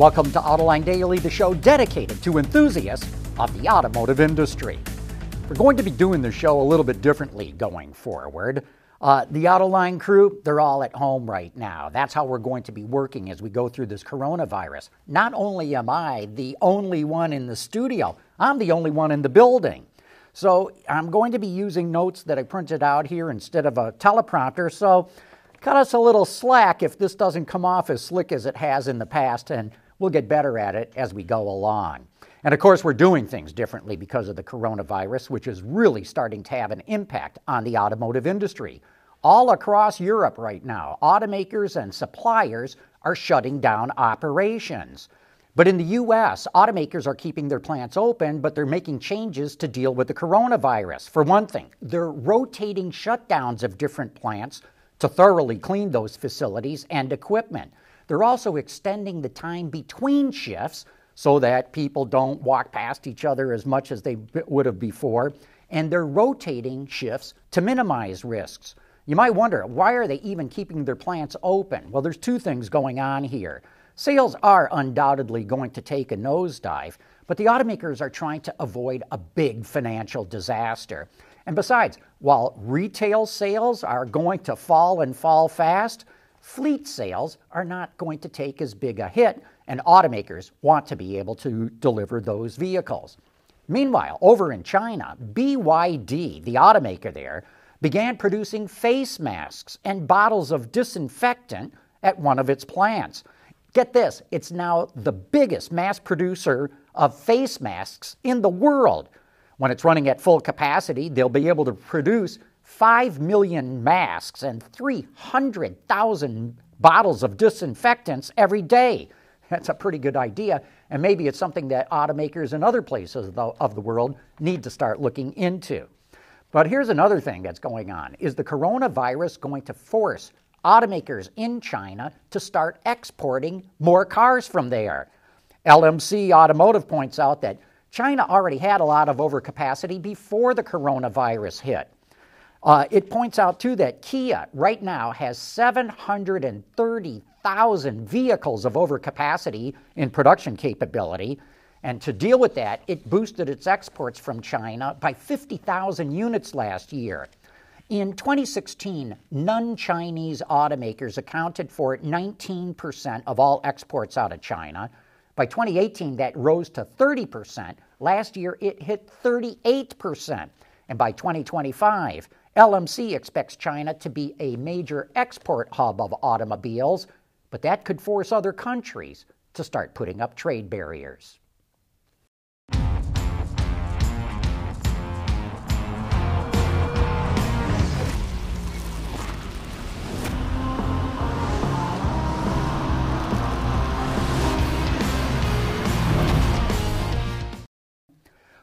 Welcome to Autoline Daily, the show dedicated to enthusiasts of the automotive industry. We're going to be doing the show a little bit differently going forward. Uh, the Autoline crew, they're all at home right now. That's how we're going to be working as we go through this coronavirus. Not only am I the only one in the studio, I'm the only one in the building. So I'm going to be using notes that I printed out here instead of a teleprompter. So cut us a little slack if this doesn't come off as slick as it has in the past, and we'll get better at it as we go along. And of course, we're doing things differently because of the coronavirus, which is really starting to have an impact on the automotive industry. All across Europe right now, automakers and suppliers are shutting down operations. But in the US, automakers are keeping their plants open, but they're making changes to deal with the coronavirus. For one thing, they're rotating shutdowns of different plants to thoroughly clean those facilities and equipment. They're also extending the time between shifts so that people don't walk past each other as much as they would have before. And they're rotating shifts to minimize risks. You might wonder, why are they even keeping their plants open? Well, there's two things going on here. Sales are undoubtedly going to take a nosedive, but the automakers are trying to avoid a big financial disaster. And besides, while retail sales are going to fall and fall fast, fleet sales are not going to take as big a hit and automakers want to be able to deliver those vehicles. Meanwhile, over in China, BYD, the automaker there, began producing face masks and bottles of disinfectant at one of its plants. Get this, it's now the biggest mass producer of face masks in the world. When it's running at full capacity, they'll be able to produce 5 million masks and 300,000 bottles of disinfectants every day. That's a pretty good idea, and maybe it's something that automakers in other places of the world need to start looking into. But here's another thing that's going on. Is the coronavirus going to force automakers in China to start exporting more cars from there? LMC Automotive points out that China already had a lot of overcapacity before the coronavirus hit. Uh, it points out, too, that Kia right now has 730,000 vehicles of overcapacity in production capability. And to deal with that, it boosted its exports from China by 50,000 units last year. In 2016, non Chinese automakers accounted for 19% of all exports out of China. By 2018, that rose to 30%. Last year, it hit 38%. And by 2025, LMC expects China to be a major export hub of automobiles, but that could force other countries to start putting up trade barriers.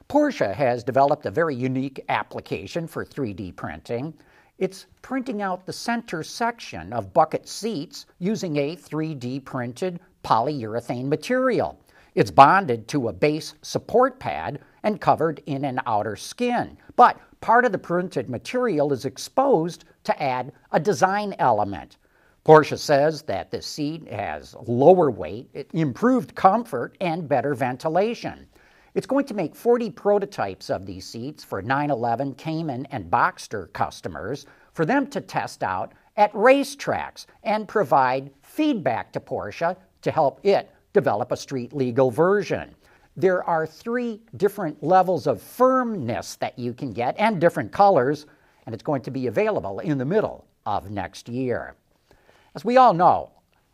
Porsche has developed a very unique application for 3D printing. It's printing out the center section of bucket seats using a 3D printed polyurethane material. It's bonded to a base support pad and covered in an outer skin. But part of the printed material is exposed to add a design element. Porsche says that the seat has lower weight, improved comfort, and better ventilation. It's going to make 40 prototypes of these seats for 911, Cayman, and Boxster customers for them to test out at racetracks and provide feedback to Porsche to help it develop a street legal version. There are three different levels of firmness that you can get and different colors, and it's going to be available in the middle of next year. As we all know,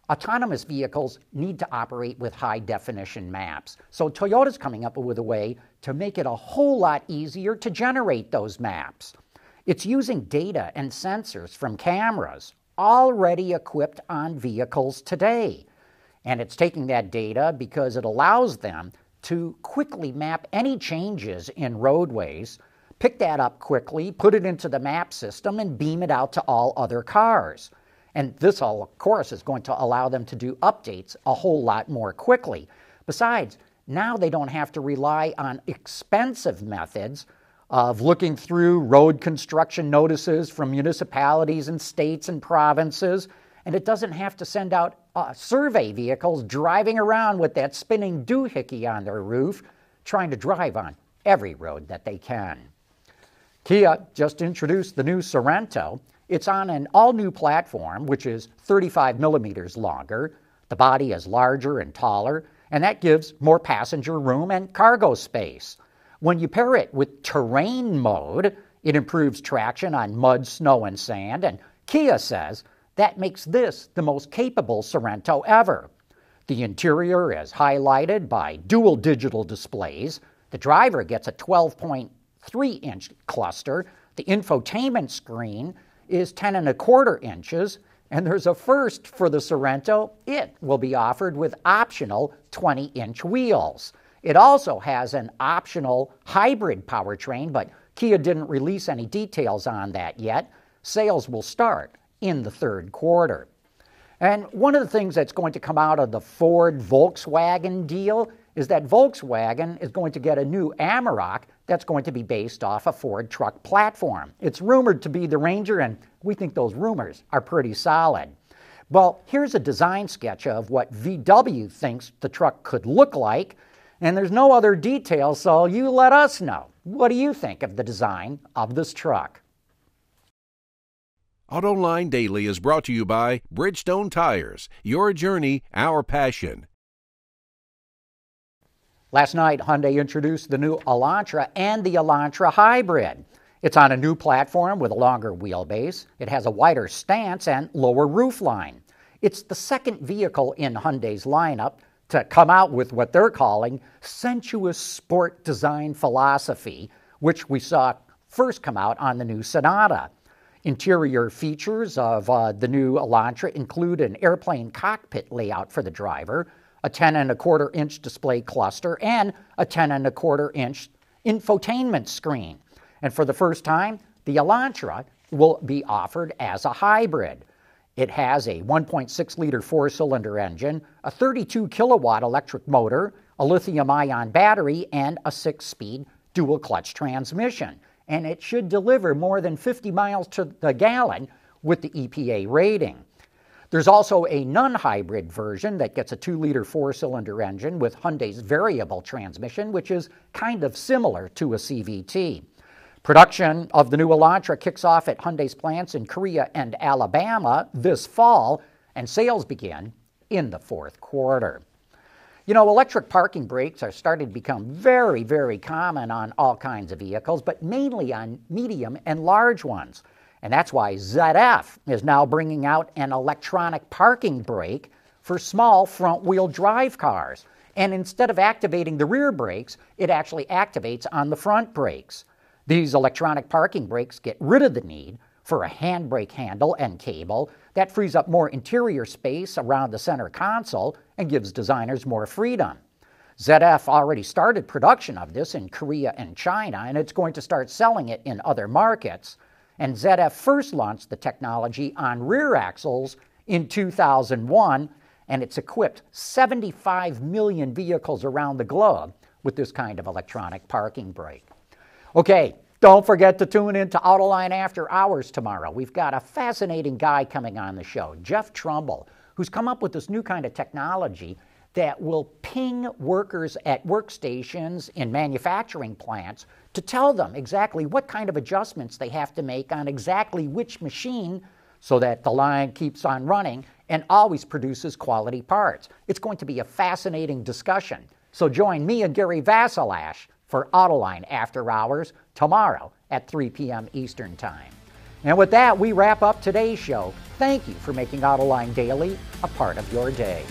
Autonomous vehicles need to operate with high definition maps. So Toyota's coming up with a way to make it a whole lot easier to generate those maps. It's using data and sensors from cameras already equipped on vehicles today. And it's taking that data because it allows them to quickly map any changes in roadways, pick that up quickly, put it into the map system, and beam it out to all other cars. And this all, of course, is going to allow them to do updates a whole lot more quickly. Besides, now they don't have to rely on expensive methods of looking through road construction notices from municipalities and states and provinces and it doesn't have to send out uh, survey vehicles driving around with that spinning doohickey on their roof, trying to drive on every road that they can. Kia just introduced the new Sorento. It's on an all new platform, which is 35 millimeters longer. The body is larger and taller, and that gives more passenger room and cargo space. When you pair it with terrain mode, it improves traction on mud, snow, and sand, and Kia says that makes this the most capable Sorento ever. The interior is highlighted by dual digital displays. The driver gets a 12.3 inch cluster. The infotainment screen is 10 and a quarter inches, and there's a first for the Sorento. It will be offered with optional 20 inch wheels. It also has an optional hybrid powertrain, but Kia didn't release any details on that yet. Sales will start in the third quarter. And one of the things that's going to come out of the Ford Volkswagen deal is that Volkswagen is going to get a new Amarok that's going to be based off a Ford truck platform. It's rumored to be the Ranger, and we think those rumors are pretty solid. Well, here's a design sketch of what VW thinks the truck could look like, and there's no other details, so you let us know. What do you think of the design of this truck? AutoLine Daily is brought to you by Bridgestone Tires. Your journey, our passion. Last night, Hyundai introduced the new Elantra and the Elantra Hybrid. It's on a new platform with a longer wheelbase. It has a wider stance and lower roofline. It's the second vehicle in Hyundai's lineup to come out with what they're calling sensuous sport design philosophy, which we saw first come out on the new Sonata. Interior features of uh, the new Elantra include an airplane cockpit layout for the driver, a 10 and a quarter inch display cluster, and a 10 and a quarter inch infotainment screen. And for the first time, the Elantra will be offered as a hybrid. It has a 1.6 liter four cylinder engine, a 32 kilowatt electric motor, a lithium ion battery, and a six speed dual clutch transmission. And it should deliver more than 50 miles to the gallon with the EPA rating. There's also a non hybrid version that gets a 2 liter four cylinder engine with Hyundai's variable transmission, which is kind of similar to a CVT. Production of the new Elantra kicks off at Hyundai's plants in Korea and Alabama this fall, and sales begin in the fourth quarter. You know, electric parking brakes are starting to become very, very common on all kinds of vehicles, but mainly on medium and large ones. And that's why ZF is now bringing out an electronic parking brake for small front wheel drive cars. And instead of activating the rear brakes, it actually activates on the front brakes. These electronic parking brakes get rid of the need for a handbrake handle and cable. That frees up more interior space around the center console and gives designers more freedom. ZF already started production of this in Korea and China, and it's going to start selling it in other markets. And ZF first launched the technology on rear axles in 2001, and it's equipped 75 million vehicles around the globe with this kind of electronic parking brake. Okay, don't forget to tune in to Autoline After Hours tomorrow. We've got a fascinating guy coming on the show, Jeff Trumbull, who's come up with this new kind of technology that will ping workers at workstations in manufacturing plants to tell them exactly what kind of adjustments they have to make on exactly which machine so that the line keeps on running and always produces quality parts. It's going to be a fascinating discussion. So join me and Gary Vasilash for Autoline After Hours tomorrow at 3 p.m. Eastern Time. And with that, we wrap up today's show. Thank you for making Autoline Daily a part of your day.